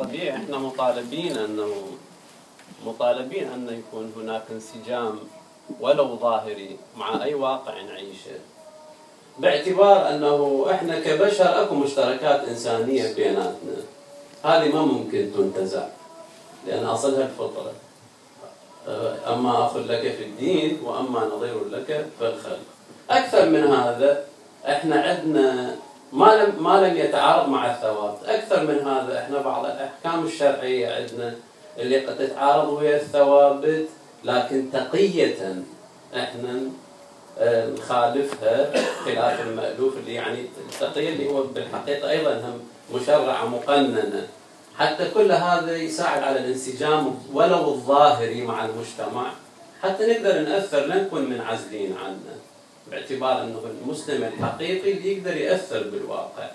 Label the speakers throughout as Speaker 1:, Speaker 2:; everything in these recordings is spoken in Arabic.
Speaker 1: طبيعي إحنا مطالبين انه مطالبين أن يكون هناك انسجام ولو ظاهري مع أي واقع نعيشه. باعتبار أنه إحنا كبشر أكو مشتركات إنسانية بيناتنا. هذه ما ممكن تنتزع لأن أصلها الفطرة. أما اخذ لك في الدين وأما نظير لك في الخلق. أكثر من هذا إحنا عندنا ما لم ما لم يتعارض مع الثوابت، أكثر من هذا إحنا بعض الأحكام الشرعية عندنا اللي قد تتعارض ويا الثوابت لكن تقية إحنا آه، نخالفها خلاف المألوف اللي يعني التقية اللي هو بالحقيقة أيضا هم مشرعة مقننة. حتى كل هذا يساعد على الانسجام ولو الظاهري مع المجتمع. حتى نقدر نأثر لا نكون منعزلين عنه. باعتبار أنه المسلم الحقيقي اللي يقدر يأثر بالواقع.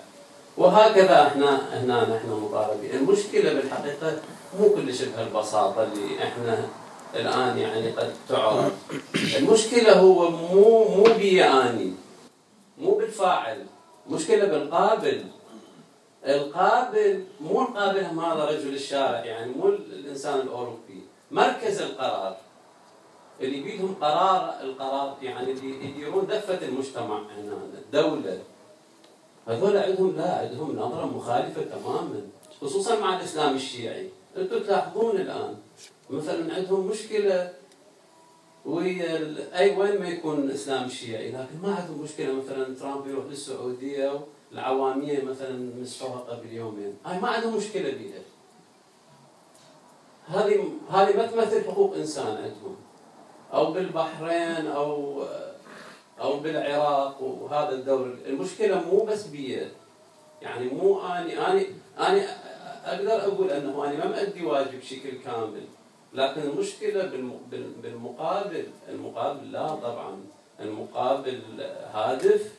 Speaker 1: وهكذا إحنا هنا نحن مطالبين المشكلة بالحقيقة مو كلش بهالبساطة اللي إحنا الآن يعني قد تعرف. المشكلة هو مو مو بي آني. مو بالفاعل. مشكله بالقابل. القابل مو القابل هذا رجل الشارع يعني مو الإنسان الأوروبي. مركز القرار. اللي بيدهم قرار القرار يعني اللي يديرون دفة المجتمع هنا الدولة هذول عندهم لا عندهم نظرة مخالفة تماما خصوصا مع الإسلام الشيعي. أنتم تلاحظون الآن مثلا عندهم مشكلة ويا أي وين ما يكون الاسلام الشيعي لكن ما عندهم مشكلة مثلا ترامب يروح للسعودية العواميه مثلا مسحوها قبل يومين. هاي ما عندهم مشكلة بها هذه هذه ما تمثل حقوق إنسان عندهم. أو بالبحرين أو أو بالعراق وهذا الدور المشكلة مو بس بي يعني مو أني أني أني أقدر أقول أنه أنا ما مأدي واجب بشكل كامل. لكن المشكلة بالمقابل المقابل لا طبعا. المقابل هادف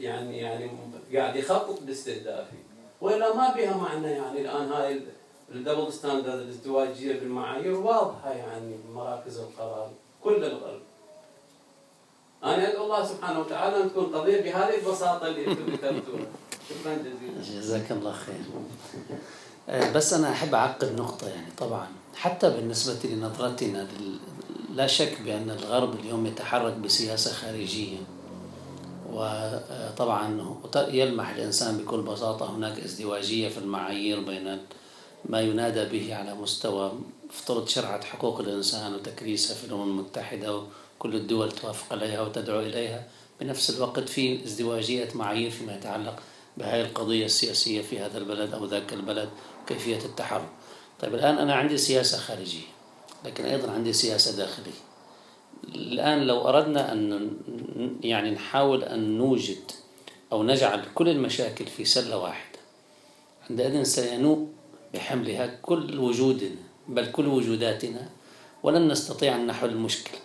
Speaker 1: يعني يعني قاعد يخطط باستهدافي. ولا ما بها معنى يعني الآن هاي الدبل ستاندرد الازدواجيه بالمعايير واضحة يعني بمراكز القرار كل الغرب. أنا ادعو الله سبحانه وتعالى أن تكون قضية بهذه البساطة اللي أنتم ذكرتوها. شكرا جزيلا.
Speaker 2: جزاك الله خير. آه، بس أنا أحب أعقب نقطة يعني طبعا حتى بالنسبة لنظرتنا لا شك بأن الغرب اليوم يتحرك بسياسة خارجية وطبعا يلمح الإنسان بكل بساطة هناك ازدواجية في المعايير بين ما ينادى به على مستوى افترض شرعة حقوق الإنسان وتكريسها في الأمم المتحدة وكل الدول توافق عليها وتدعو إليها. بنفس الوقت في ازدواجية معايير فيما يتعلق بهذه القضية السياسية في هذا البلد أو ذاك البلد وكيفية التحرك طيب الآن أنا عندي سياسة خارجية لكن أيضا عندي سياسة داخلية. الآن لو أردنا أن يعني نحاول أن نوجد أو نجعل كل المشاكل في سلة واحدة عندئذ سينوء بحملها كل وجودنا بل كل وجوداتنا ولن نستطيع أن نحل المشكلة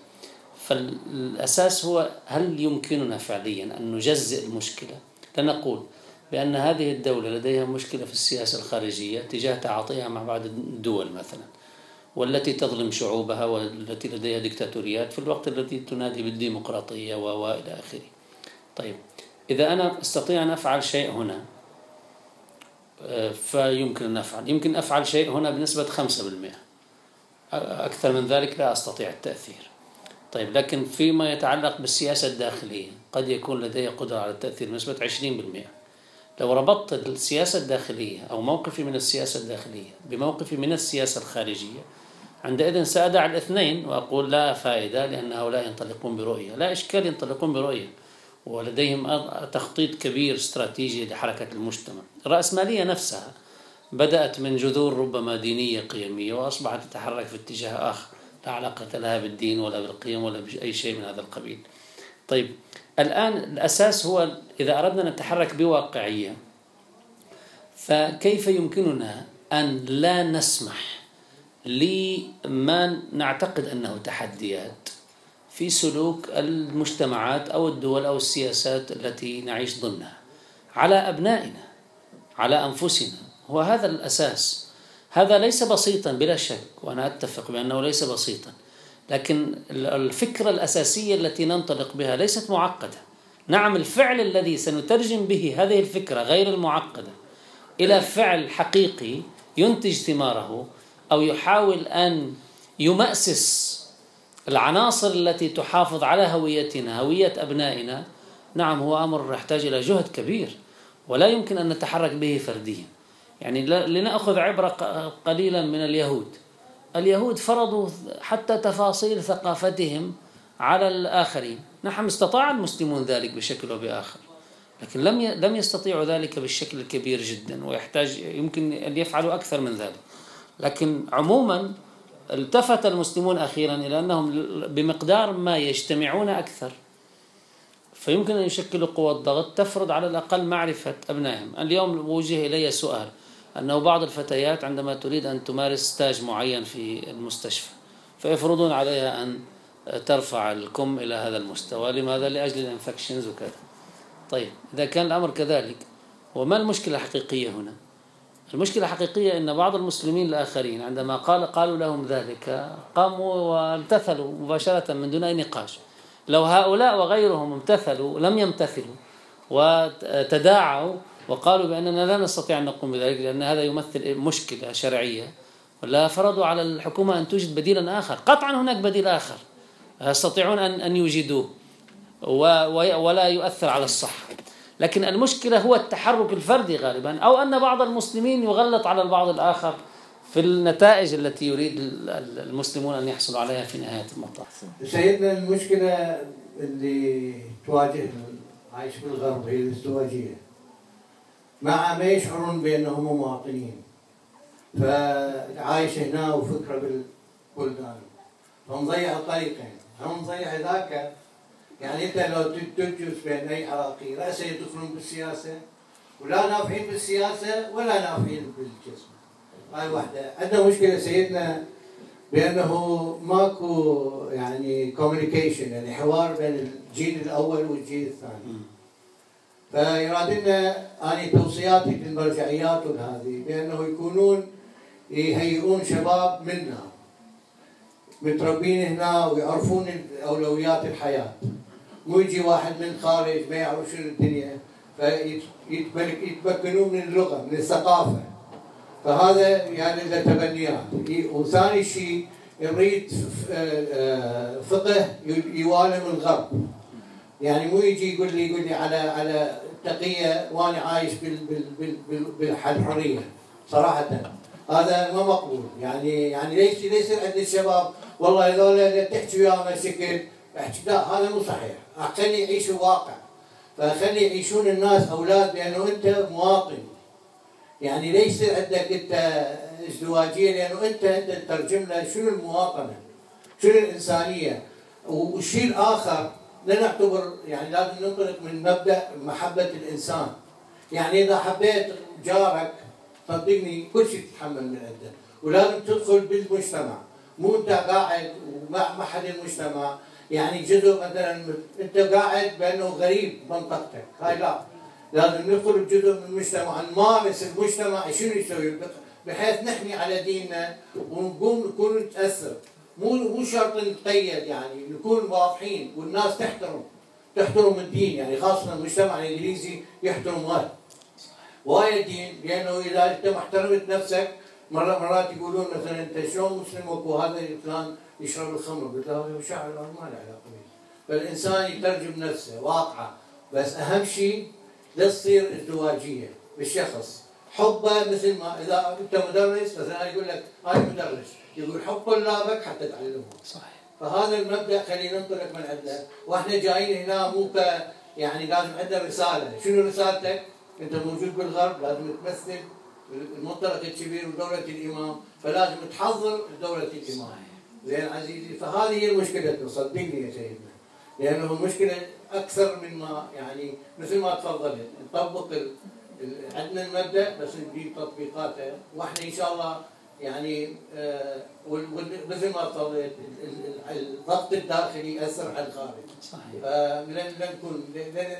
Speaker 2: فالأساس هو هل يمكننا فعليا أن نجزئ المشكلة؟ لنقول بأن هذه الدولة لديها مشكلة في السياسة الخارجية تجاه تعاطيها مع بعض الدول مثلا والتي تظلم شعوبها والتي لديها ديكتاتوريات في الوقت الذي تنادي بالديمقراطية وإلى آخره. طيب إذا أنا أستطيع أن أفعل شيء هنا فيمكن أن أفعل. يمكن أفعل شيء هنا بنسبة 5% أكثر من ذلك لا أستطيع التأثير. طيب لكن فيما يتعلق بالسياسة الداخلية قد يكون لدي قدرة على التأثير بنسبة 20% لو ربطت السياسة الداخلية أو موقفي من السياسة الداخلية بموقفي من السياسة الخارجية عندئذ سأدع الاثنين وأقول لا فائدة لأن هؤلاء ينطلقون برؤية. لا إشكال ينطلقون برؤية. ولديهم تخطيط كبير استراتيجي لحركة المجتمع. الرأسمالية نفسها بدأت من جذور ربما دينية قيمية وأصبحت تتحرك في اتجاه آخر لا علاقة لها بالدين ولا بالقيم ولا بأي شيء من هذا القبيل. طيب الآن الأساس هو إذا أردنا نتحرك بواقعية فكيف يمكننا أن لا نسمح لما نعتقد أنه تحديات؟ في سلوك المجتمعات أو الدول أو السياسات التي نعيش ضمنها. على أبنائنا على أنفسنا. هو هذا الأساس. هذا ليس بسيطا بلا شك وأنا أتفق بأنه ليس بسيطا. لكن الفكرة الأساسية التي ننطلق بها ليست معقدة. نعم الفعل الذي سنترجم به هذه الفكرة غير المعقدة إلى فعل حقيقي ينتج ثماره أو يحاول أن يمأسس العناصر التي تحافظ على هويتنا هوية أبنائنا نعم هو أمر يحتاج إلى جهد كبير ولا يمكن أن نتحرك به فرديا. يعني لنأخذ عبرة قليلا من اليهود. اليهود فرضوا حتى تفاصيل ثقافتهم على الآخرين. نعم استطاع المسلمون ذلك بشكل أو بآخر لكن لم لم يستطيعوا ذلك بالشكل الكبير جدا ويحتاج يمكن أن يفعلوا أكثر من ذلك. لكن عموما التفت المسلمون أخيرا إلى أنهم بمقدار ما يجتمعون أكثر. فيمكن أن يشكلوا قوة ضغط تفرض على الأقل معرفة أبنائهم. اليوم وجه إلي سؤال. أنه بعض الفتيات عندما تريد أن تمارس ستاج معين في المستشفى فيفرضون عليها أن ترفع الكم إلى هذا المستوى. لماذا؟ لأجل الإنفكشنز وكذا. طيب إذا كان الأمر كذلك وما المشكلة الحقيقية هنا؟ المشكلة الحقيقية أن بعض المسلمين الآخرين عندما قال قالوا لهم ذلك قاموا وامتثلوا مباشرة من دون أي نقاش. لو هؤلاء وغيرهم امتثلوا لم يمتثلوا وتداعوا وقالوا بأننا لا نستطيع أن نقوم بذلك لأن هذا يمثل مشكلة شرعية ولا فرضوا على الحكومة أن توجد بديلا آخر. قطعا هناك بديل آخر. يستطيعون أن يوجدوه ولا يؤثر على الصحة. لكن المشكلة هو التحرك الفردي غالبا أو أن بعض المسلمين يغلط على البعض الآخر في النتائج التي يريد المسلمون أن يحصلوا عليها في نهاية المطاف.
Speaker 3: سيدنا المشكلة اللي تواجه عايش بالغرب هي الازدواجية مع ما يشعرون بأنهم مواطنين. فعايش هنا وفكرة بالبلدان. فنضيع الطريقين هم نضيع ذاك يعني انت لو تجلس بين اي عراقي لا سيدخلون بالسياسة ولا نافعين بالسياسة ولا نافعين بالجسم. هاي واحدة عندنا مشكلة سيدنا بأنه ماكو يعني communication يعني حوار بين الجيل الأول والجيل الثاني. فيراد لنا اني توصياتي للمرجعيات وهذه بأنه يكونون يهيئون شباب منا متربين هنا ويعرفون أولويات الحياة. مو يجي واحد من خارج ما يعرف شنو الدنيا فيتمكنون من اللغة من الثقافة. فهذا يعني تبنيات. وثاني شيء يريد آه، فقه يوالم الغرب يعني مو يجي يقول لي يقول لي على على تقية وأنا عايش بالحرية صراحة. هذا ما مقبول. يعني يعني ليش ليش عند الشباب والله هذول تحكي وياهم شكل لا هذا مو صحيح. خلي يعيشوا واقع. فخلي يعيشون الناس أولاد لأنه أنت مواطن. يعني ليس عندك أنت ازدواجية لأنه أنت انت تترجم له شنو المواطنة؟ شنو الإنسانية؟ والشيء الآخر لا نعتبر يعني لازم ننطلق من مبدأ محبة الإنسان. يعني إذا حبيت جارك صدقني كل شيء تتحمل من عنده. ولازم تدخل بالمجتمع. مو أنت قاعد وما حد المجتمع. يعني جزء مثلا أنت قاعد بأنه غريب منطقتك هاي لا. لازم ندخل بجزء من المجتمع نمارس المجتمع شنو يسوي؟ بحيث نحمي على ديننا ونقوم نكون نتأثر. مو مو شرط نتقيد يعني نكون واضحين والناس تحترم. تحترم الدين يعني خاصة المجتمع الإنجليزي يحترم غير وايد دين لأنه إذا أنت ما احترمت نفسك مرات مرات يقولون مثلا أنت شلون مسلم؟ وهذا فلان يشرب الخمر قلت له شعر ما له علاقة به فالإنسان يترجم نفسه واقعة. بس أهم شيء لا تصير ازدواجية بالشخص. حبه مثل ما إذا أنت مدرس مثلا يقول لك أنا مدرس. يقول حب طلابك حتى تعلمهم صحيح. فهذا المبدأ خلينا ننطلق من عنده. وإحنا جايين هنا مو يعني لازم عندنا رسالة. شنو رسالتك؟ أنت موجود بالغرب لازم تمثل المنطلق الكبير ودولة الإمام فلازم تحضر دولة الإمام. زين عزيزي فهذه هي المشكلة صدقني يا سيدنا. لأنه المشكلة أكثر من ما يعني مثل ما تفضلت نطبق عندنا المبدأ بس نجيب تطبيقاته وإحنا إن شاء الله يعني آه مثل ما تفضلت الضغط الداخلي يأثر على الخارج. صحيح. فلن نكون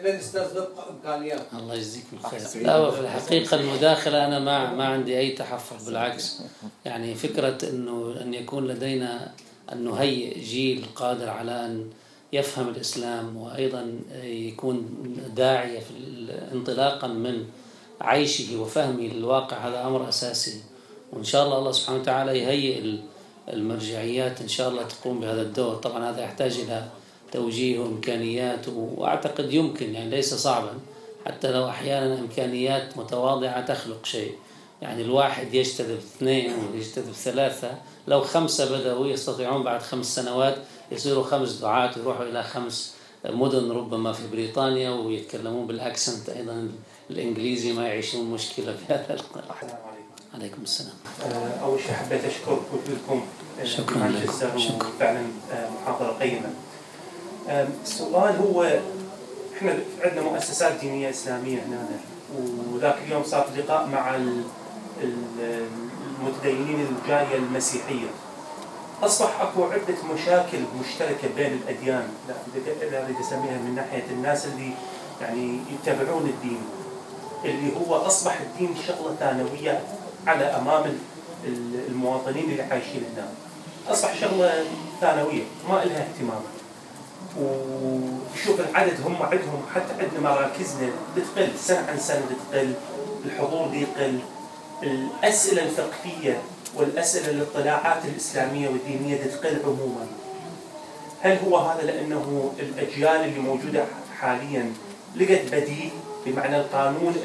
Speaker 3: لن نستغرق إمكانيات.
Speaker 2: الله يجزيكم خير لا وفي الحقيقة المداخلة أنا ما ما عندي أي تحفظ بالعكس. يعني فكرة إنه أن يكون لدينا أن نهيئ جيل قادر على أن يفهم الإسلام وأيضا يكون داعية في انطلاقا من عيشه وفهمه للواقع هذا أمر أساسي. وإن شاء الله الله سبحانه وتعالى يهيئ المرجعيات إن شاء الله تقوم بهذا الدور. طبعا هذا يحتاج إلى توجيه وإمكانيات وأعتقد يمكن يعني ليس صعبا. حتى لو أحيانا إمكانيات متواضعة تخلق شيء. يعني الواحد يجتذب اثنين ويجتذب ثلاثة. لو خمسة بدأوا يستطيعون بعد خمس سنوات يصيروا خمس دعاة يروحوا إلى خمس مدن ربما في بريطانيا ويتكلمون بالأكسنت. أيضا الإنجليزي ما يعيشون مشكلة في هذا السلام عليكم السلام.
Speaker 4: آه، أول شيء حبيت أشكر وجودكم
Speaker 2: آه، شكرا
Speaker 4: لكم فعلا آه، محاضرة قيمة. السؤال هو إحنا عندنا مؤسسات دينية إسلامية هنا وذاك اليوم صار لقاء مع المتدينين الجالية المسيحية. أصبح أكو عدة مشاكل مشتركة بين الأديان لا أريد أسميها من ناحية الناس اللي يعني يتبعون الدين اللي هو أصبح الدين شغلة ثانوية على أمام المواطنين اللي عايشين هنا. أصبح شغلة ثانوية ما لها اهتمام. وشوف العدد هم عندهم حتى عندنا مراكزنا بتقل سنة عن سنة بتقل الحضور يقل الأسئلة الفقهية والأسئلة للاطلاعات الإسلامية والدينية تقل عموما. هل هو هذا لأنه الأجيال اللي موجودة حاليا لقت بديل بمعنى القانون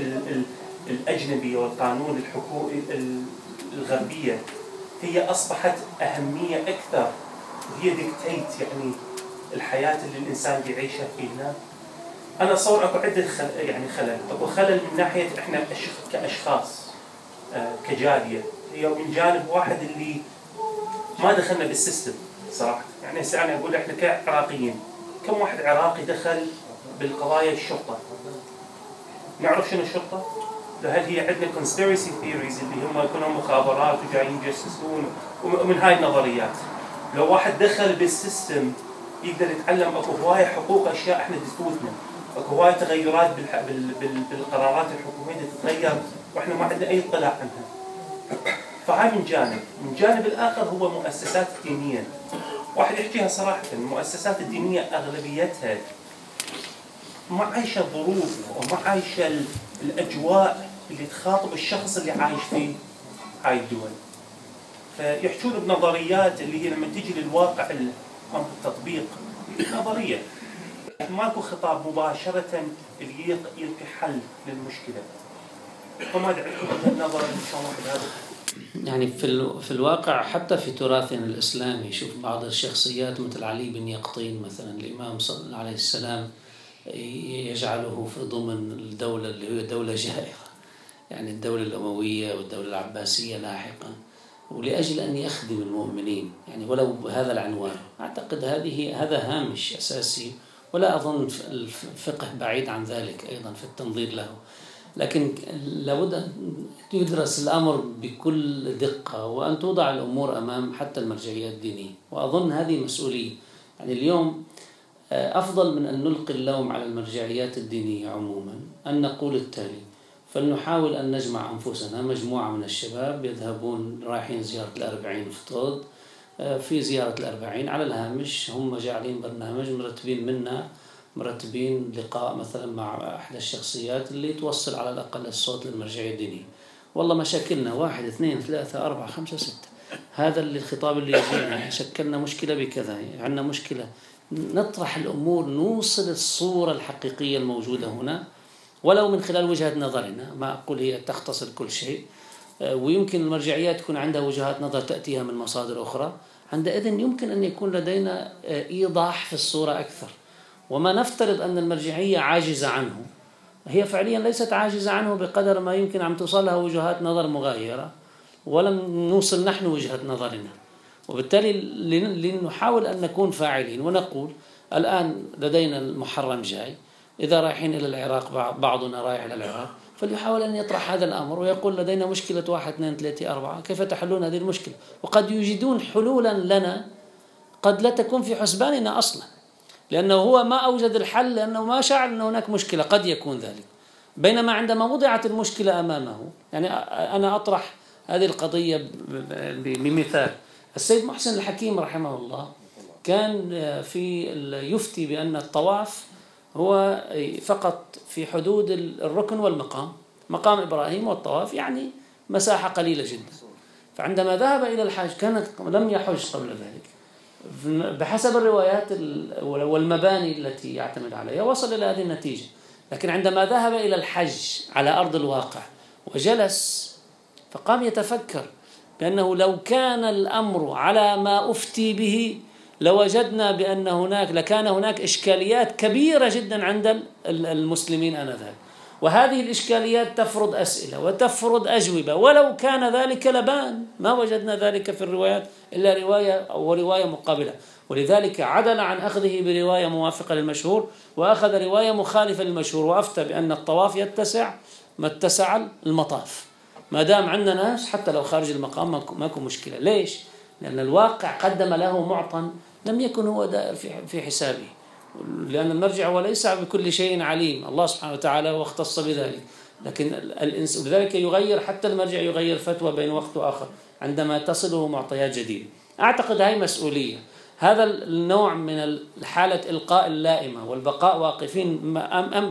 Speaker 4: الأجنبي والقانون الحكومي الغربية هي أصبحت أهمية أكثر. وهي dictate يعني الحياة اللي الإنسان بيعيشها فينا أنا أصور أكو عدة خل... يعني خلل. أكو خلل من ناحية إحنا كأشخاص آه، كجالية هي من جانب واحد اللي ما دخلنا بال system صراحة. يعني هسه أنا أقول إحنا كعراقيين كم واحد عراقي دخل بالقضايا الشرطة؟ نعرف شنو الشرطة؟ هل هي عندنا conspiracy theories اللي هم يكونوا مخابرات وجايين يجسسون ومن هاي النظريات؟ لو واحد دخل بالسيستم يقدر يتعلم أكو هواية حقوق أشياء إحنا تفوتنا أكو هواية تغيرات بالقرارات الحكومية تتغير وإحنا ما عندنا أي اطلاع عنها. فهاي من جانب. من جانب الآخر هو مؤسسات دينية. واحد يحكيها صراحة المؤسسات الدينية أغلبيتها ما عايشة الظروف وما عايشة الأجواء اللي تخاطب الشخص اللي عايش في هاي الدول. فيحجون بنظريات اللي هي لما تجي للواقع التطبيق نظرية. ماكو خطاب مباشرة اللي يلقي حل للمشكلة. فما عندكم نظر إن شاء الله هذا؟
Speaker 2: يعني في في الواقع حتى في تراثنا الإسلامي شوف بعض الشخصيات مثل علي بن يقطين مثلا الإمام صلى الله عليه السلام يجعله في ضمن الدولة اللي هي دولة جائرة. يعني الدولة الأموية والدولة العباسية لاحقا ولأجل أن يخدم المؤمنين يعني ولو بهذا العنوان. أعتقد هذه هذا هامش أساسي ولا أظن الفقه بعيد عن ذلك أيضا في التنظير له. لكن لابد أن يدرس الأمر بكل دقة وأن توضع الأمور أمام حتى المرجعيات الدينية وأظن هذه مسؤولية. يعني اليوم آه، أفضل من أن نلقي اللوم على المرجعيات الدينية عموما أن نقول التالي. فلنحاول أن نجمع أنفسنا مجموعة من الشباب يذهبون رايحين زيارة الأربعين افترض آه، في زيارة الأربعين على الهامش. هم جاعلين برنامج مرتبين منا مرتبين لقاء مثلا مع أحد الشخصيات اللي توصل على الأقل الصوت للمرجعية الدينية والله مشاكلنا واحد اثنين ثلاثة أربعة خمسة ستة. هذا اللي الخطاب اللي يجينا. شكلنا مشكلة بكذا عندنا مشكلة. نطرح الأمور نوصل الصورة الحقيقية الموجودة هنا. ولو من خلال وجهة نظرنا ما أقول هي تختصر كل شيء. آه، ويمكن المرجعيات تكون عندها وجهات نظر تأتيها من مصادر أخرى. عندئذ يمكن أن يكون لدينا آه، إيضاح في الصورة أكثر. وما نفترض أن المرجعية عاجزة عنه. هي فعليا ليست عاجزة عنه بقدر ما يمكن أن توصلها وجهات نظر مغايرة. ولم نوصل نحن وجهة نظرنا. وبالتالي لنحاول أن نكون فاعلين. ونقول الآن لدينا المحرم جاي. إذا رايحين إلى العراق بعضنا رايح إلى العراق. فليحاول أن يطرح هذا الأمر ويقول لدينا مشكلة واحد اثنين ثلاثة أربعة. كيف تحلون هذه المشكلة؟ وقد يوجدون حلولا لنا قد لا تكون في حسباننا أصلا لأنه هو ما أوجد الحل لأنه ما شعر أن هناك مشكلة. قد يكون ذلك. بينما عندما وضعت المشكلة أمامه يعني أنا أطرح هذه القضية بمثال. السيد محسن الحكيم رحمه الله كان في يفتي بأن الطواف هو فقط في حدود الركن والمقام. مقام إبراهيم والطواف يعني مساحة قليلة جدا. فعندما ذهب إلى الحج كان لم يحج قبل ذلك. بحسب الروايات والمباني التي يعتمد عليها وصل إلى هذه النتيجة. لكن عندما ذهب إلى الحج على أرض الواقع وجلس فقام يتفكر بأنه لو كان الأمر على ما أفتي به لوجدنا بأن هناك لكان هناك إشكاليات كبيرة جدا عند المسلمين آنذاك. وهذه الإشكاليات تفرض أسئلة وتفرض أجوبة. ولو كان ذلك لبان ما وجدنا ذلك في الروايات إلا رواية أو رواية مقابلة. ولذلك عدل عن أخذه برواية موافقة للمشهور وأخذ رواية مخالفة للمشهور وأفتى بأن الطواف يتسع ما اتسع المطاف. ما دام عندنا ناس حتى لو خارج المقام ماكو مشكلة. ليش؟ لأن الواقع قدم له معطى لم يكن هو دائر في حسابه لأن المرجع وليس بكل شيء عليم. الله سبحانه وتعالى هو اختص بذلك. لكن الإنس ولذلك يغير حتى المرجع يغير فتوى بين وقت وآخر عندما تصله معطيات جديدة. أعتقد هاي مسؤولية. هذا النوع من حالة إلقاء اللائمة والبقاء واقفين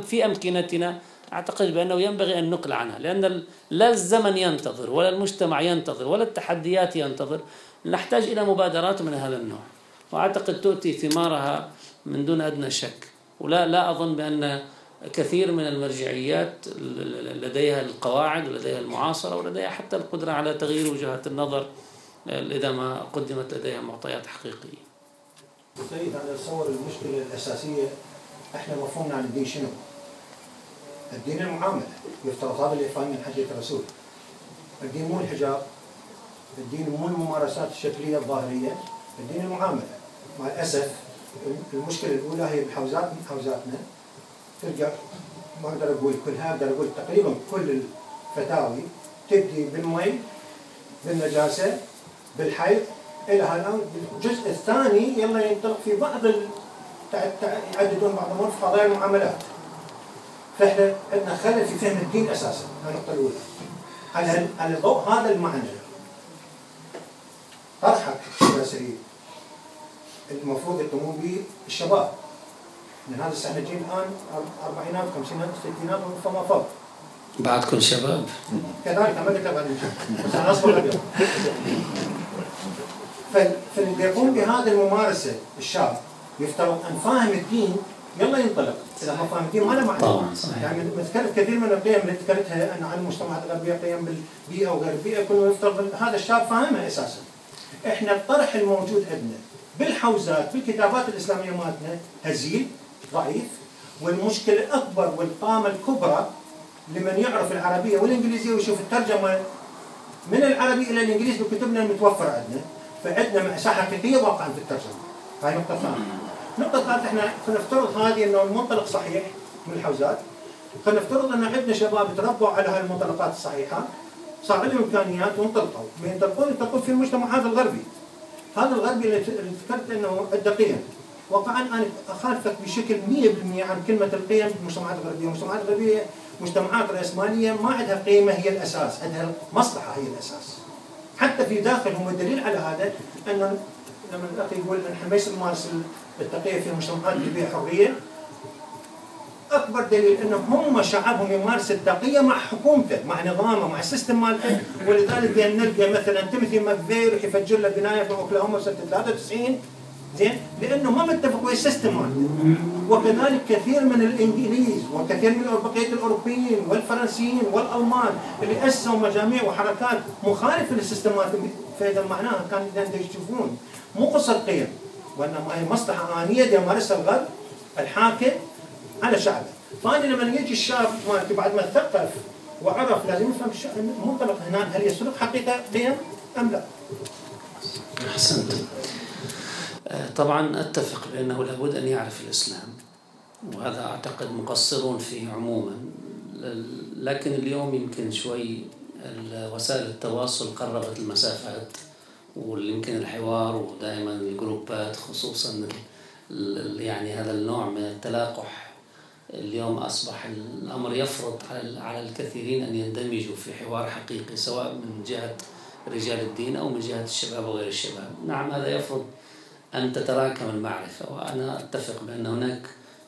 Speaker 2: في أمكنتنا أعتقد بأنه ينبغي أن نقل عنها. لأن لا الزمن ينتظر ولا المجتمع ينتظر ولا التحديات ينتظر. نحتاج إلى مبادرات من هذا النوع. وأعتقد تؤتي ثمارها من دون أدنى شك. ولا لا أظن بأن كثير من المرجعيات لديها القواعد ولديها المعاصرة ولديها حتى القدرة على تغيير وجهات النظر إذا ما قدمت لديها معطيات حقيقية.
Speaker 5: سيد أنا أتصور المشكلة الأساسية إحنا مفهومنا عن الدين شنو؟ الدين المعاملة يفترض هذا اللي فاهم من حديث الرسول. الدين مو الحجاب الدين مو الممارسات الشكلية الظاهرية الدين المعاملة. مع الأسف المشكلة الأولى هي بحوزات من حوزاتنا. تلقى ما أقدر أقول كلها أقدر أقول تقريبا كل الفتاوي تبدي بالمي بالنجاسة بالحيض إلى هالآن الجزء الثاني يلا ينطلق في بعض. يعددون بعض الأمور في قضايا المعاملات. فإحنا عندنا خلل في فهم الدين أساسا النقطة الأولى. على على ضوء هذا المعنى؟ طرحك يا سيد المفروض يقومون به الشباب لأن هذا السنة جيل الآن أربعينات خمسينات ستينات فما فوق.
Speaker 2: بعدكم شباب؟
Speaker 5: كذلك ما قلت بعد بس أنا أصبر فاللي يقوم بهذه الممارسة الشاب يفترض أن فاهم الدين يلا ينطلق. إذا ما فاهم الدين ما له معنى.
Speaker 2: طبعا صحيح.
Speaker 5: يعني متكلف كثير من القيم اللي ذكرتها أنا عن المجتمعات الغربية قيم بالبيئة وغير البيئة كله يفترض هذا الشاب فاهمها أساسا. إحنا الطرح الموجود عندنا بالحوزات بالكتابات الإسلامية مالتنا هزيل ضعيف والمشكلة الأكبر والقامة الكبرى لمن يعرف العربية والإنجليزية ويشوف الترجمة من العربي إلى الإنجليزي بكتبنا المتوفرة عندنا فعندنا مأساة حقيقية واقعا في الترجمة. هاي نقطة ثانية. النقطة الثالثة إحنا نفترض هذه إنه المنطلق صحيح من الحوزات. فنفترض إن عندنا شباب تربوا على هاي المنطلقات الصحيحة صار لهم إمكانيات وانطلقوا. ينطلقون ينطلقون في المجتمع هذا الغربي. هذا الغربي اللي ذكرت إنه عنده قيم وقعا أنا أخالفك بشكل 100% عن كلمة القيم في المجتمعات الغربية، المجتمعات الغربية مجتمعات رأسمالية ما عندها قيمة هي الأساس، عندها مصلحة هي الأساس. حتى في داخلهم الدليل على هذا إنه لما الأخ يقول إن إحنا ما نمارس التقيه في المجتمعات اللي فيها حرية أكبر دليل إنه هم شعبهم يمارس التقية مع حكومته مع نظامه مع ال system مالته. ولذلك بان نلقى مثلا تيموثي ماكفير يروح يفجر له بناية في أوكلاهوما سنة 93 زين؟ لأنه ما متفق ويا ال system مالته. وكذلك كثير من الإنجليز وكثير من بقية الأوروبيين والفرنسيين والألمان اللي أسسوا مجاميع وحركات مخالفة للسيستمات فاذا معناها كان يشوفون مو قصة قيم وإنما هي مصلحة آنية يمارسها الغرب الحاكم على شعبه فأنا لما يجي الشاب مالتي بعد ما ثقف وعرف لازم يفهم المنطلق هنا هل يسلك حقيقة قيم أم لا؟
Speaker 2: أحسنت. طبعا أتفق بأنه لابد أن يعرف الإسلام وهذا أعتقد مقصرون فيه عموما. لكن اليوم يمكن شوي وسائل التواصل قربت المسافات ويمكن الحوار ودائما الجروبات خصوصا يعني هذا النوع من التلاقح. اليوم أصبح الأمر يفرض على الكثيرين أن يندمجوا في حوار حقيقي سواء من جهة رجال الدين أو من جهة الشباب وغير الشباب. نعم هذا يفرض أن تتراكم المعرفة وأنا أتفق بأن هناك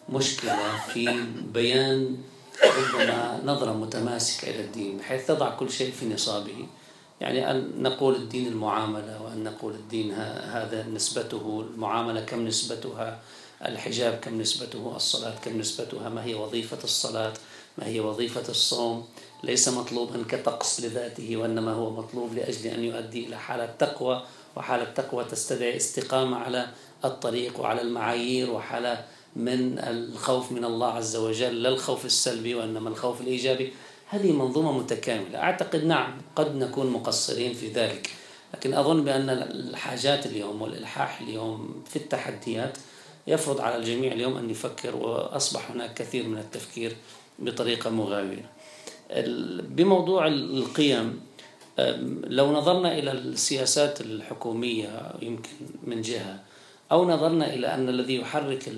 Speaker 2: مشكلة في بيان ربما نظرة متماسكة إلى الدين بحيث تضع كل شيء في نصابه. يعني أن نقول الدين المعاملة وأن نقول الدين هذا نسبته المعاملة كم نسبتها الحجاب كم نسبته الصلاة كم نسبتها ما هي وظيفة الصلاة ما هي وظيفة الصوم. ليس مطلوبا كطقس لذاته وإنما هو مطلوب لأجل أن يؤدي إلى حالة تقوى وحالة تقوى تستدعي استقامة على الطريق وعلى المعايير وحالة من الخوف من الله عز وجل لا الخوف السلبي وإنما الخوف الإيجابي. هذه منظومة متكاملة. أعتقد نعم قد نكون مقصرين في ذلك. لكن أظن بأن الحاجات اليوم والإلحاح اليوم في التحديات يفرض على الجميع اليوم أن يفكر وأصبح هناك كثير من التفكير بطريقة مغايرة. بموضوع القيم لو نظرنا إلى السياسات الحكومية يمكن من جهة أو نظرنا إلى أن الذي يحرك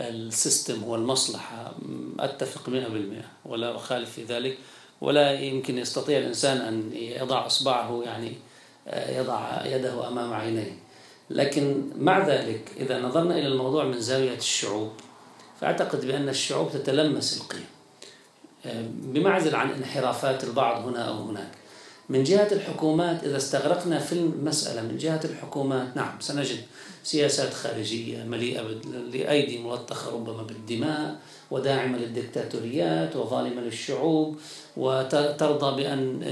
Speaker 2: السيستم هو المصلحة أتفق 100% ولا أخالف في ذلك. ولا يمكن يستطيع الإنسان أن يضع إصبعه يعني يضع يده أمام عينيه. لكن مع ذلك إذا نظرنا إلى الموضوع من زاوية الشعوب فأعتقد بأن الشعوب تتلمس القيم. بمعزل عن انحرافات البعض هنا أو هناك. من جهة الحكومات إذا استغرقنا في المسألة من جهة الحكومات نعم سنجد سياسات خارجية مليئة لأيدي ملطخة ربما بالدماء وداعمة للدكتاتوريات وظالمة للشعوب وترضى بأن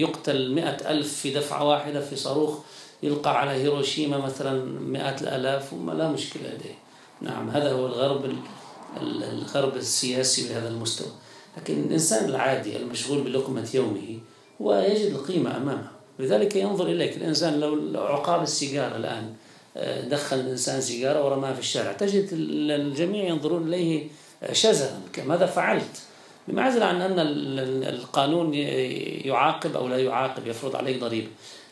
Speaker 2: يقتل مئة ألف في دفعة واحدة في صاروخ يلقى على هيروشيما مثلا مئات الآلاف لا مشكلة لديه. نعم هذا هو الغرب الغرب السياسي بهذا المستوى. لكن الإنسان العادي المشغول بلقمة يومه ويجد القيمة أمامه. لذلك ينظر إليك الإنسان لو عقاب السيجارة الآن آه، دخل الإنسان سيجارة ورماها في الشارع تجد الجميع ينظرون إليه شزرا ماذا فعلت؟ بمعزل عن أن القانون يعاقب أو لا يعاقب يفرض عليك ضريبة.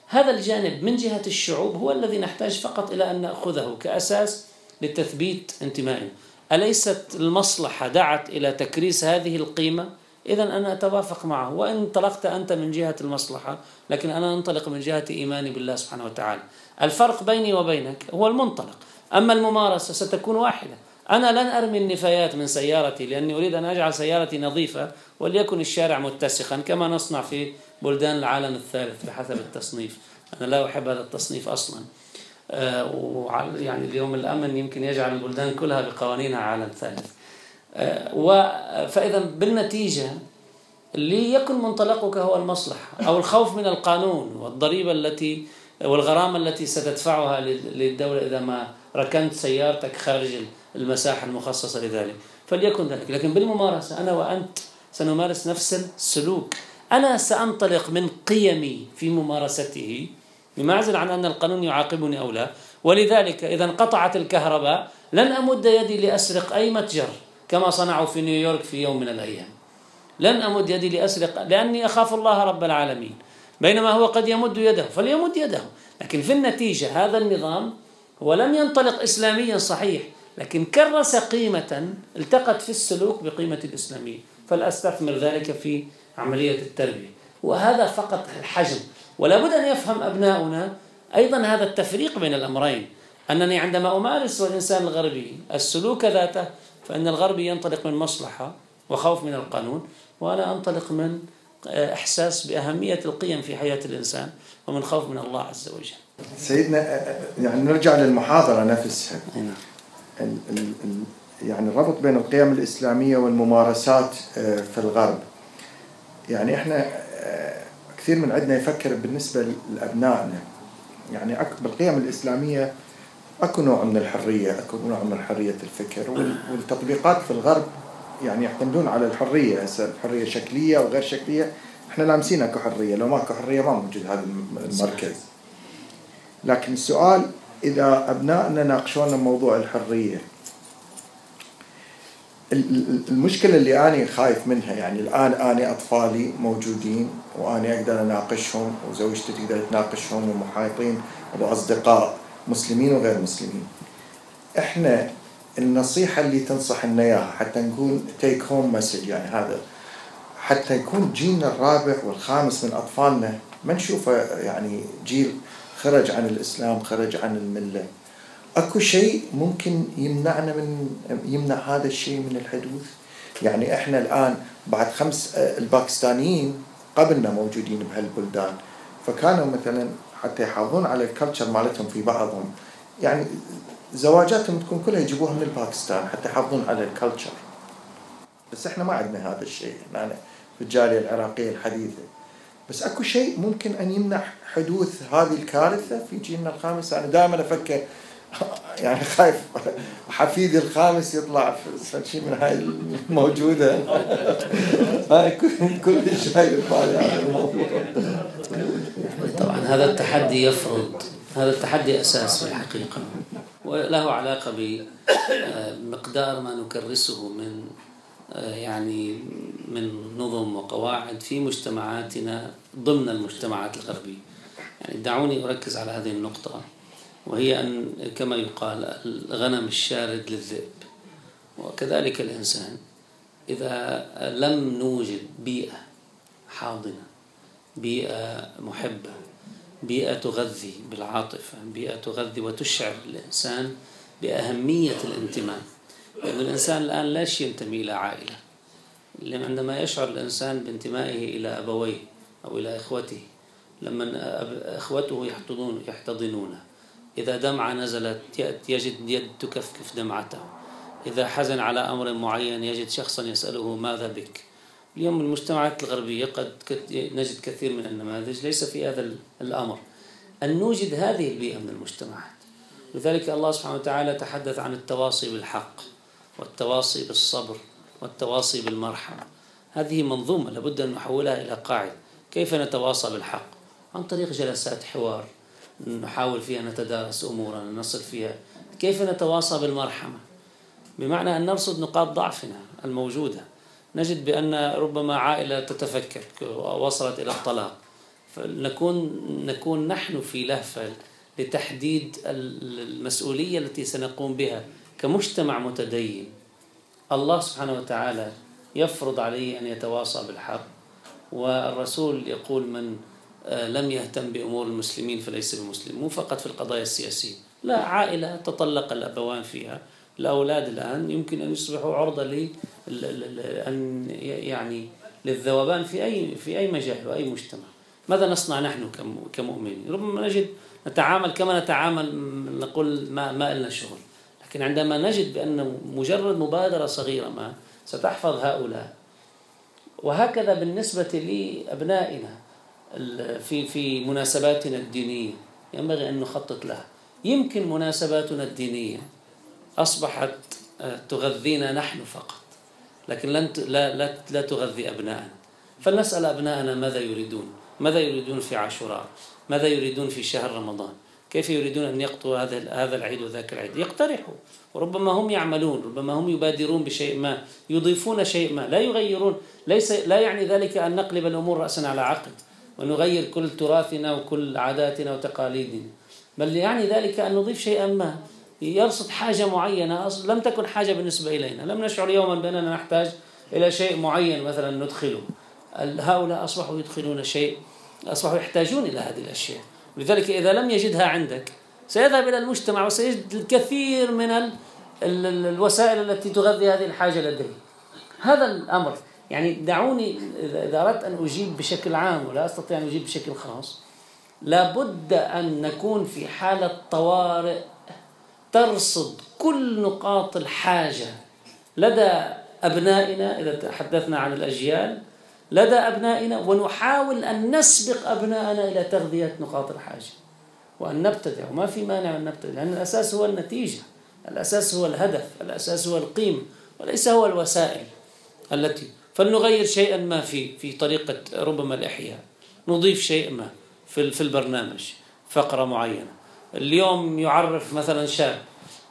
Speaker 2: هذا الجانب من جهة الشعوب هو الذي نحتاج فقط إلى أن نأخذه كأساس لتثبيت انتمائنا أليست المصلحة دعت إلى تكريس هذه القيمة؟ إذا أنا أتوافق معه. وإن انطلقت أنت من جهة المصلحة لكن أنا أنطلق من جهة إيماني بالله سبحانه وتعالى. الفرق بيني وبينك هو المنطلق. أما الممارسة ستكون واحدة. أنا لن أرمي النفايات من سيارتي لأني أريد أن أجعل سيارتي نظيفة وليكن الشارع متسخا كما نصنع في بلدان العالم الثالث بحسب التصنيف. أنا لا أحب هذا التصنيف أصلا. آه، يعني اليوم الأمن يمكن يجعل البلدان كلها بقوانينها عالم ثالث. آه، فإذا بالنتيجة ليكن منطلقك هو المصلحة أو الخوف من القانون والضريبة التي والغرامة التي ستدفعها للدولة إذا ما ركنت سيارتك خارج المساحة المخصصة لذلك. فليكن ذلك. لكن بالممارسة أنا وأنت سنمارس نفس السلوك. أنا سأنطلق من قيمي في ممارسته بمعزل عن أن القانون يعاقبني أو لا. ولذلك إذا انقطعت الكهرباء لن أمد يدي لأسرق أي متجر كما صنعوا في نيويورك في يوم من الأيام. لن أمد يدي لأسرق لأني أخاف الله رب العالمين. بينما هو قد يمد يده فليمد يده. لكن في النتيجة هذا النظام هو لم ينطلق إسلاميا صحيح لكن كرس قيمة التقت في السلوك بقيمة الإسلامية. فلأستثمر ذلك في عملية التربية. وهذا فقط الحجم. ولا بد أن يفهم أبناؤنا أيضا هذا التفريق بين الأمرين. أنني عندما أمارس الإنسان الغربي السلوك ذاته فإن الغربي ينطلق من مصلحة وخوف من القانون وأنا أنطلق من آه، إحساس بأهمية القيم في حياة الإنسان ومن خوف من الله عز وجل.
Speaker 6: سيدنا آه، آه، يعني نرجع للمحاضرة نفسها. نعم. يعني الربط بين القيم الإسلامية والممارسات في الغرب. يعني إحنا كثير من عندنا يفكر بالنسبة لأبنائنا. يعني بالقيم الإسلامية أكو نوع من الحرية أكو نوع من حرية الفكر والتطبيقات في الغرب يعني يعتمدون على الحرية. هسه الحرية شكلية وغير شكلية إحنا لامسين أكو حرية. لو ماكو حرية ما موجود هذا المركز. لكن السؤال إذا أبنائنا ناقشونا موضوع الحرية المشكلة اللي أنا خايف منها يعني الآن أنا أطفالي موجودين وأنا أقدر أناقشهم وزوجتي تقدر تناقشهم ومحايطين وأصدقاء مسلمين وغير مسلمين. إحنا النصيحة اللي تنصح لنا إياها حتى نقول تيك هوم مسج يعني هذا حتى يكون جيلنا الرابع والخامس من أطفالنا ما نشوفه يعني جيل خرج عن الإسلام خرج عن الملة. أكو شيء ممكن يمنعنا من يمنع هذا الشيء من الحدوث؟ يعني إحنا الآن بعد خمس الباكستانيين قبلنا موجودين بهالبلدان فكانوا مثلا حتى يحافظون على ال culture مالتهم في بعضهم. يعني زواجاتهم تكون كلها يجيبوها من باكستان حتى يحافظون على ال culture بس إحنا ما عندنا هذا الشيء إحنا في الجاليه العراقية الحديثة. بس أكو شيء ممكن أن يمنع حدوث هذه الكارثة في جيلنا الخامس؟ أنا دائما أفكر يعني خايف. حفيدي الخامس يطلع في شيء من هاي الموجودة. هاي كل شيء هذا الموضوع.
Speaker 2: طبعا هذا التحدي يفرض هذا التحدي أساس في الحقيقة. وله علاقة بمقدار ما نكرسه من يعني من نظم وقواعد في مجتمعاتنا ضمن المجتمعات الغربية. يعني دعوني أركز على هذه النقطة. وهي أن كما يقال الغنم الشارد للذئب. وكذلك الإنسان إذا لم نوجد بيئة حاضنة بيئة محبة بيئة تغذي بالعاطفة بيئة تغذي وتشعر الإنسان بأهمية الانتماء. لأن الإنسان الآن لا ينتمي إلى عائلة. عندما يشعر الإنسان بانتمائه إلى أبويه أو إلى إخوته لما إخوته يحتضنون يحتضنونه. إذا دمعة نزلت يجد يد تكفكف دمعته. إذا حزن على أمر معين يجد شخصا يسأله ماذا بك. اليوم المجتمعات الغربية قد نجد كثير من النماذج ليس في هذا الأمر. أن نوجد هذه البيئة من المجتمعات. لذلك الله سبحانه وتعالى تحدث عن التواصي بالحق والتواصي بالصبر والتواصي بالمرحمة. هذه منظومة لابد أن نحولها إلى قاعدة. كيف نتواصى بالحق؟ عن طريق جلسات حوار. نحاول فيها نتدارس أمورنا نصل فيها. كيف نتواصى بالمرحمة؟ بمعنى أن نرصد نقاط ضعفنا الموجودة. نجد بأن ربما عائلة تتفكك وصلت إلى الطلاق. فنكون نكون نحن في لهفة لتحديد المسؤولية التي سنقوم بها كمجتمع متدين. الله سبحانه وتعالى يفرض عليه أن يتواصى بالحق والرسول يقول من لم يهتم بأمور المسلمين فليس بمسلم مو فقط في القضايا السياسية. لا عائلة تطلق الأبوان فيها. الأولاد الآن يمكن أن يصبحوا عرضة ل أن يعني للذوبان في أي في أي مجال وأي مجتمع. ماذا نصنع نحن كمؤمنين؟ ربما نجد نتعامل كما نتعامل نقول ما ما لنا شغل. لكن عندما نجد بأن مجرد مبادرة صغيرة ما ستحفظ هؤلاء وهكذا بالنسبة لأبنائنا في في مناسباتنا الدينية. ينبغي أن نخطط لها. يمكن مناسباتنا الدينية أصبحت آه، تغذينا نحن فقط لكن لن لا لا لا تغذي أبنائنا فلنسأل أبنائنا ماذا يريدون؟ ماذا يريدون في عاشوراء؟ ماذا يريدون في شهر رمضان؟ كيف يريدون أن يقضوا هذا هذا العيد وذاك العيد؟ يقترحوا. وربما هم يعملون ربما هم يبادرون بشيء ما يضيفون شيء ما لا يغيرون. ليس لا يعني ذلك أن نقلب الأمور رأسا على عقب ونغير كل تراثنا وكل عاداتنا وتقاليدنا. بل يعني ذلك أن نضيف شيئا ما. يرصد حاجة معينة لم تكن حاجة بالنسبة إلينا. لم نشعر يوما بأننا نحتاج إلى شيء معين مثلا ندخله. هؤلاء أصبحوا يدخلون شيء أصبحوا يحتاجون إلى هذه الأشياء. لذلك إذا لم يجدها عندك سيذهب إلى المجتمع وسيجد الكثير من الوسائل التي تغذي هذه الحاجة لديه. هذا الأمر. يعني دعوني إذا أردت أن أجيب بشكل عام ولا أستطيع أن أجيب بشكل خاص لابد أن نكون في حالة طوارئ ترصد كل نقاط الحاجة. لدى أبنائنا إذا تحدثنا عن الأجيال لدى أبنائنا ونحاول أن نسبق أبنائنا إلى تغذية نقاط الحاجة وأن نبتدع. وما في مانع أن نبتدع لأن الأساس هو النتيجة الأساس هو الهدف الأساس هو القيمة وليس هو الوسائل التي فلنغير شيئا ما في في طريقة ربما الإحياء. نضيف شيء ما في في البرنامج فقرة معينة. اليوم يعرف مثلا شاب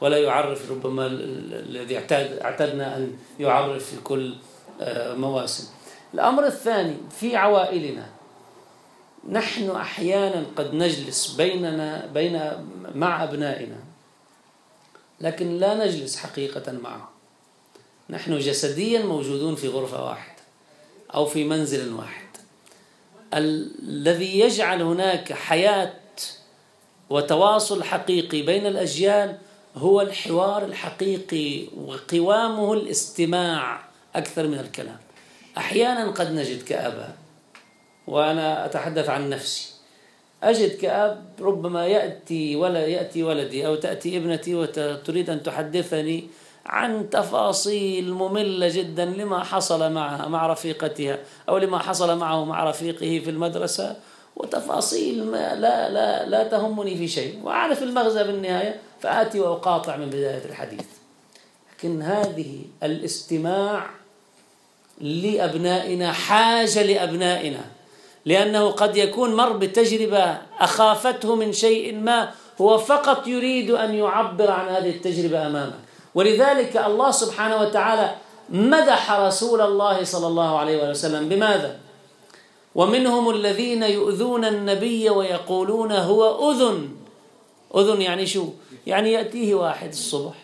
Speaker 2: ولا يعرف ربما الذي اعتاد اعتدنا أن يعرف في كل آه، مواسم. الأمر الثاني في عوائلنا نحن أحيانا قد نجلس بيننا بين مع أبنائنا لكن لا نجلس حقيقة معهم. نحن جسديا موجودون في غرفة واحدة أو في منزل واحد. الذي يجعل هناك حياة وتواصل حقيقي بين الأجيال هو الحوار الحقيقي وقوامه الاستماع أكثر من الكلام. أحيانا قد نجد كآباء وأنا أتحدث عن نفسي. أجد كأب ربما يأتي ولا يأتي ولدي أو تأتي ابنتي وتريد أن تحدثني عن تفاصيل مملة جدا لما حصل معها مع رفيقتها أو لما حصل معه مع رفيقه في المدرسة وتفاصيل ما لا لا لا تهمني في شيء. وأعرف المغزى بالنهاية فآتي وأقاطع من بداية الحديث. لكن هذه الاستماع لأبنائنا حاجة لأبنائنا لأنه قد يكون مر بتجربة أخافته من شيء ما هو فقط يريد أن يعبر عن هذه التجربة أمامك. ولذلك الله سبحانه وتعالى مدح رسول الله صلى الله عليه وسلم بماذا؟ ومنهم الذين يؤذون النبي ويقولون هو أذن أذن يعني شو؟ يعني يأتيه واحد الصبح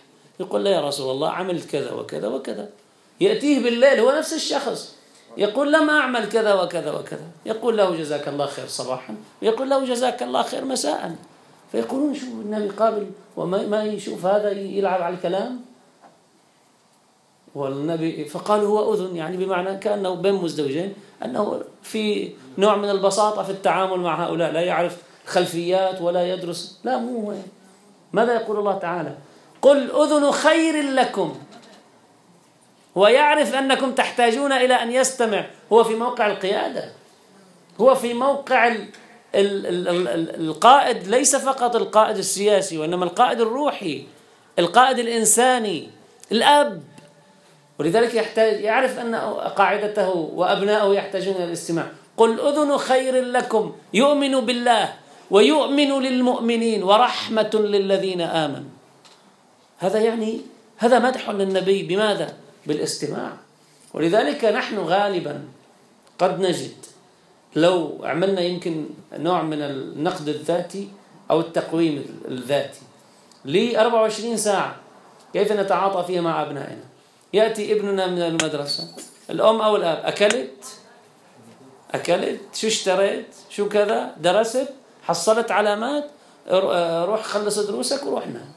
Speaker 2: يقول له يا رسول الله عملت كذا وكذا وكذا يأتيه بالليل هو نفس الشخص يقول لم أعمل كذا وكذا وكذا يقول له جزاك الله خير صباحا يقول له جزاك الله خير مساء فيقولون شو النبي قابل وما ما يشوف هذا يلعب على الكلام. والنبي فقال هو أذن يعني بمعنى كأنه بين مزدوجين أنه في نوع من البساطة في التعامل مع هؤلاء لا يعرف خلفيات ولا يدرس. لا مو هو. ماذا يقول الله تعالى؟ قل أذن خير لكم. هو يعرف أنكم تحتاجون إلى أن يستمع. هو في موقع القيادة. هو في موقع القائد ليس فقط القائد السياسي وإنما القائد الروحي القائد الإنساني الأب. ولذلك يحتاج يعرف أن قاعدته وأبنائه يحتاجون إلى الاستماع. قل أذن خير لكم يؤمن بالله ويؤمن للمؤمنين ورحمة للذين آمنوا. هذا يعني هذا مدح للنبي. بماذا؟ بالاستماع. ولذلك نحن غالبا قد نجد لو عملنا يمكن نوع من النقد الذاتي أو التقويم الذاتي ل 24 ساعة كيف نتعاطى فيها مع أبنائنا؟ يأتي ابننا من المدرسة الأم أو الأب أكلت؟ أكلت؟ شو اشتريت؟ شو كذا؟ درست؟ حصلت علامات؟ روح خلص دروسك وروح نام.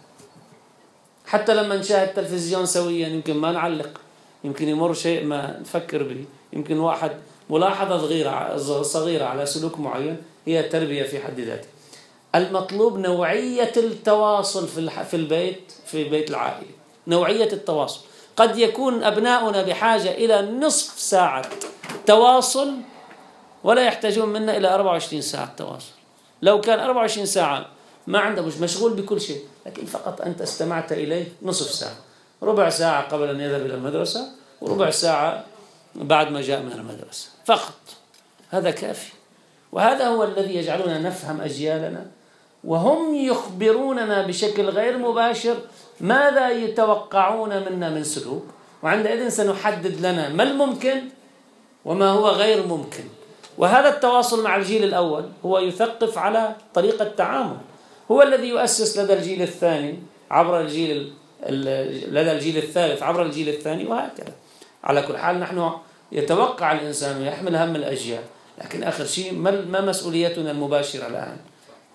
Speaker 2: حتى لما نشاهد تلفزيون سويا يمكن ما نعلق يمكن يمر شيء ما نفكر به يمكن واحد ملاحظة صغيرة على سلوك معين هي التربية في حد ذاتها. المطلوب نوعية التواصل في في البيت في بيت العائلة. نوعية التواصل. قد يكون أبناؤنا بحاجة إلى نصف ساعة تواصل ولا يحتاجون منا إلى 24 ساعة تواصل. لو كان 24 ساعة ما عنده مش مشغول بكل شيء لكن فقط أنت استمعت إليه نصف ساعة. ربع ساعة قبل أن يذهب إلى المدرسة وربع ساعة بعد ما جاء من المدرسة. فقط. هذا كافي. وهذا هو الذي يجعلنا نفهم أجيالنا وهم يخبروننا بشكل غير مباشر ماذا يتوقعون منا من سلوك. وعندئذ سنحدد لنا ما الممكن وما هو غير ممكن. وهذا التواصل مع الجيل الأول هو يثقف على طريقة التعامل. هو الذي يؤسس لدى الجيل الثاني عبر الجيل لدى الجيل الثالث عبر الجيل الثاني وهكذا. على كل حال نحن يتوقع الإنسان ويحمل هم الأجيال لكن آخر شيء ما مسؤوليتنا المباشرة الآن؟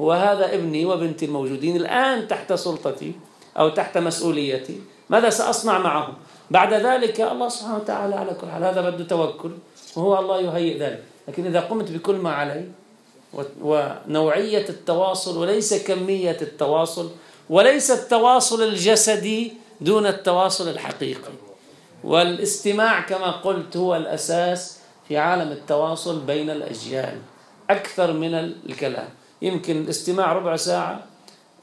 Speaker 2: هو هذا ابني وبنتي الموجودين الآن تحت سلطتي أو تحت مسؤوليتي ماذا سأصنع معهم؟ بعد ذلك الله سبحانه وتعالى على كل حال هذا بده توكل وهو الله يهيئ ذلك. لكن إذا قمت بكل ما علي ونوعية التواصل وليس كمية التواصل وليس التواصل الجسدي دون التواصل الحقيقي. والاستماع كما قلت هو الأساس في عالم التواصل بين الأجيال. أكثر من الكلام. يمكن الاستماع ربع ساعة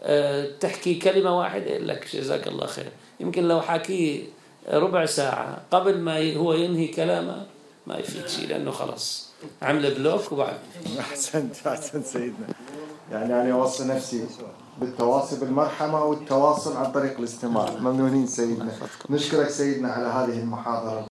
Speaker 2: آه، تحكي كلمة واحدة لك جزاك الله خير. يمكن لو حكي ربع ساعة قبل ما هو ينهي كلامه ما يفيد شيء لأنه خلص عمل بلوك وبعد.
Speaker 6: أحسنت أحسنت سيدنا. يعني أنا أوصي نفسي. بالتواصل بالمرحمة والتواصل عن طريق الاستماع. ممنونين سيدنا. نشكرك سيدنا على هذه المحاضرة.